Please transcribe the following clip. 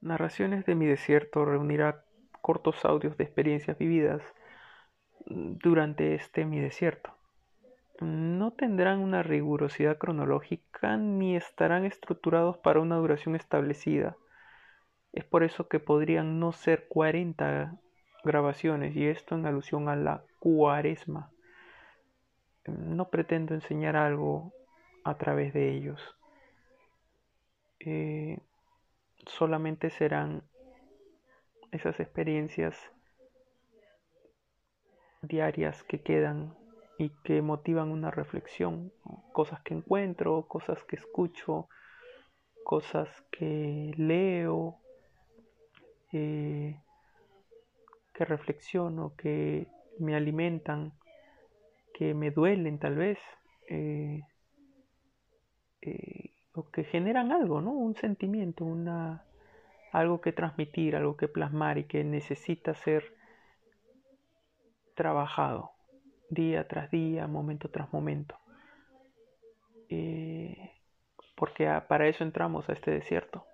Narraciones de mi desierto reunirá cortos audios de experiencias vividas durante este mi desierto. No tendrán una rigurosidad cronológica ni estarán estructurados para una duración establecida. Es por eso que podrían no ser 40 grabaciones y esto en alusión a la cuaresma. No pretendo enseñar algo a través de ellos. Eh, solamente serán esas experiencias diarias que quedan y que motivan una reflexión, cosas que encuentro, cosas que escucho, cosas que leo, eh, que reflexiono, que me alimentan, que me duelen tal vez, eh, que generan algo, ¿no? Un sentimiento, una, algo que transmitir, algo que plasmar y que necesita ser trabajado día tras día, momento tras momento. porque para eso entramos a este desierto,